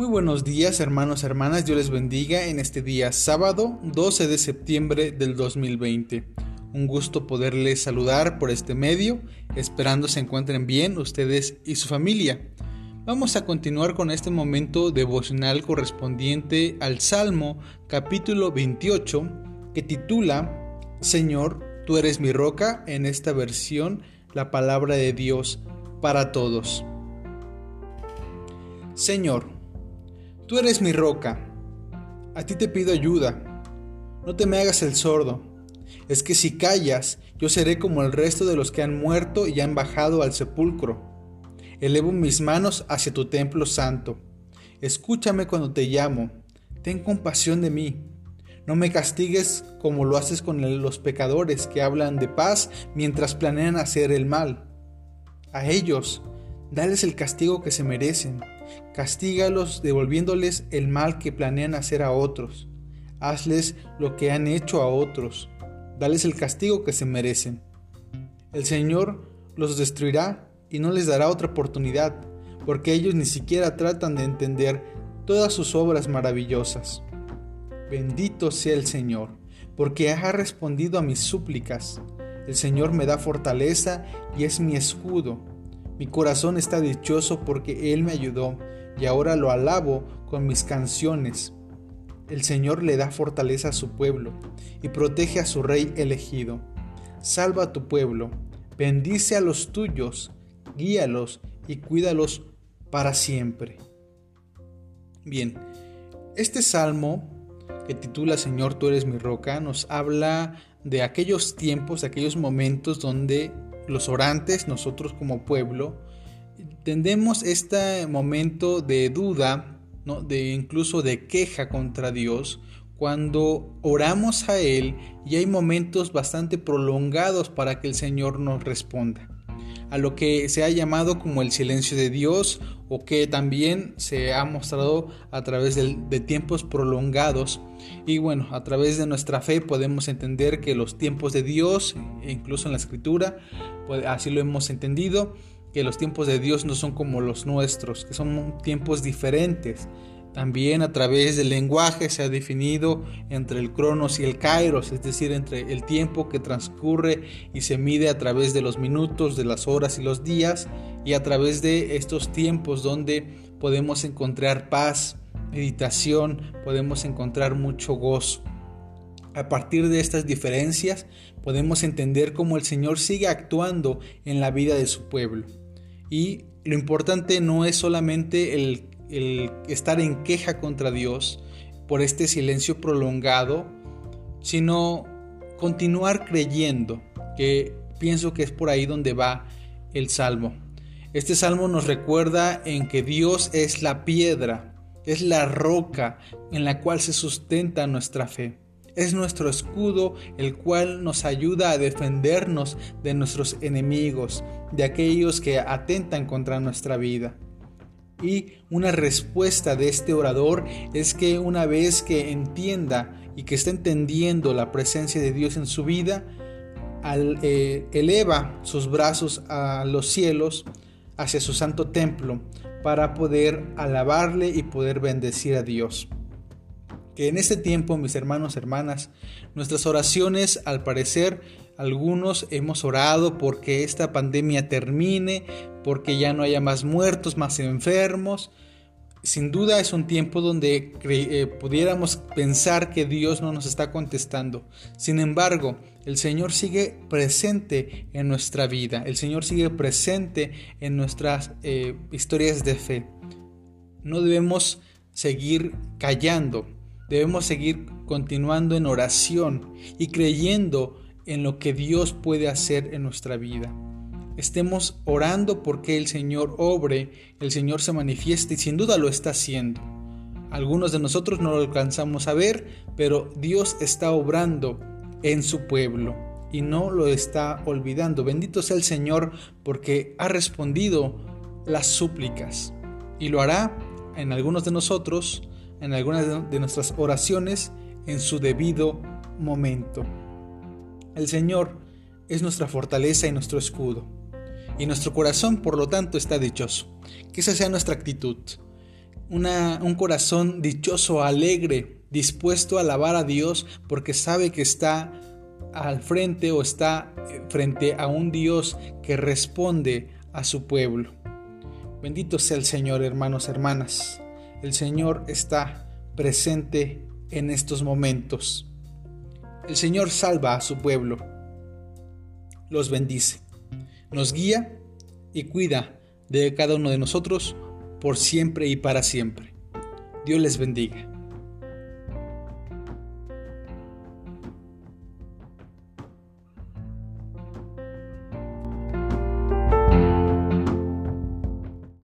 Muy buenos días hermanos, hermanas, Dios les bendiga en este día sábado 12 de septiembre del 2020. Un gusto poderles saludar por este medio, esperando se encuentren bien ustedes y su familia. Vamos a continuar con este momento devocional correspondiente al Salmo capítulo 28 que titula Señor, tú eres mi roca, en esta versión la palabra de Dios para todos. Señor, Tú eres mi roca. A ti te pido ayuda. No te me hagas el sordo. Es que si callas, yo seré como el resto de los que han muerto y han bajado al sepulcro. Elevo mis manos hacia tu templo santo. Escúchame cuando te llamo. Ten compasión de mí. No me castigues como lo haces con los pecadores que hablan de paz mientras planean hacer el mal. A ellos, dales el castigo que se merecen Castígalos devolviéndoles el mal que planean hacer a otros. Hazles lo que han hecho a otros. Dales el castigo que se merecen. El Señor los destruirá y no les dará otra oportunidad, porque ellos ni siquiera tratan de entender todas sus obras maravillosas. Bendito sea el Señor, porque ha respondido a mis súplicas. El Señor me da fortaleza y es mi escudo. Mi corazón está dichoso porque Él me ayudó y ahora lo alabo con mis canciones. El Señor le da fortaleza a su pueblo y protege a su rey elegido. Salva a tu pueblo, bendice a los tuyos, guíalos y cuídalos para siempre. Bien, este salmo que titula Señor, tú eres mi roca, nos habla de aquellos tiempos, de aquellos momentos donde los orantes, nosotros como pueblo, tendemos este momento de duda, ¿no? de incluso de queja contra Dios, cuando oramos a Él y hay momentos bastante prolongados para que el Señor nos responda. A lo que se ha llamado como el silencio de Dios o que también se ha mostrado a través de, de tiempos prolongados. Y bueno, a través de nuestra fe podemos entender que los tiempos de Dios, incluso en la escritura, pues así lo hemos entendido, que los tiempos de Dios no son como los nuestros, que son tiempos diferentes. También a través del lenguaje se ha definido entre el cronos y el kairos, es decir, entre el tiempo que transcurre y se mide a través de los minutos, de las horas y los días, y a través de estos tiempos donde podemos encontrar paz, meditación, podemos encontrar mucho gozo. A partir de estas diferencias podemos entender cómo el Señor sigue actuando en la vida de su pueblo. Y lo importante no es solamente el, estar en queja contra Dios por este silencio prolongado, sino continuar creyendo, que pienso que es por ahí donde va el salmo. Este salmo nos recuerda en que Dios es la piedra, es la roca en la cual se sustenta nuestra fe. Es nuestro escudo el cual nos ayuda a defendernos de nuestros enemigos, de aquellos que atentan contra nuestra vida. Y una respuesta de este orador es que una vez que entienda y que está entendiendo la presencia de Dios en su vida, eh, eleva sus brazos a los cielos, hacia su santo templo, para poder alabarle y poder bendecir a Dios. Que en este tiempo, mis hermanos, hermanas, nuestras oraciones, al parecer, algunos hemos orado porque esta pandemia termine, porque ya no haya más muertos, más enfermos. Sin duda es un tiempo donde eh, pudiéramos pensar que Dios no nos está contestando. Sin embargo, el Señor sigue presente en nuestra vida, el Señor sigue presente en nuestras eh, historias de fe. No debemos seguir callando, Debemos seguir continuando en oración y creyendo en lo que Dios puede hacer en nuestra vida. Estemos orando porque el Señor obre, el Señor se manifieste y sin duda lo está haciendo. Algunos de nosotros no lo alcanzamos a ver, pero Dios está obrando en su pueblo y no lo está olvidando. Bendito sea el Señor porque ha respondido las súplicas y lo hará en algunos de nosotros en algunas de nuestras oraciones en su debido momento. El Señor es nuestra fortaleza y nuestro escudo, y nuestro corazón por lo tanto está dichoso. Que esa sea nuestra actitud. un corazón dichoso, alegre, dispuesto a alabar a Dios porque sabe que está al frente o está eh, frente a un Dios que responde a su pueblo. Bendito sea el Señor, hermanos, hermanas. El Señor está presente en estos momentos. El Señor salva a su pueblo. Los bendice. Nos guía y cuida de cada uno de nosotros por siempre y para siempre. Dios les bendiga.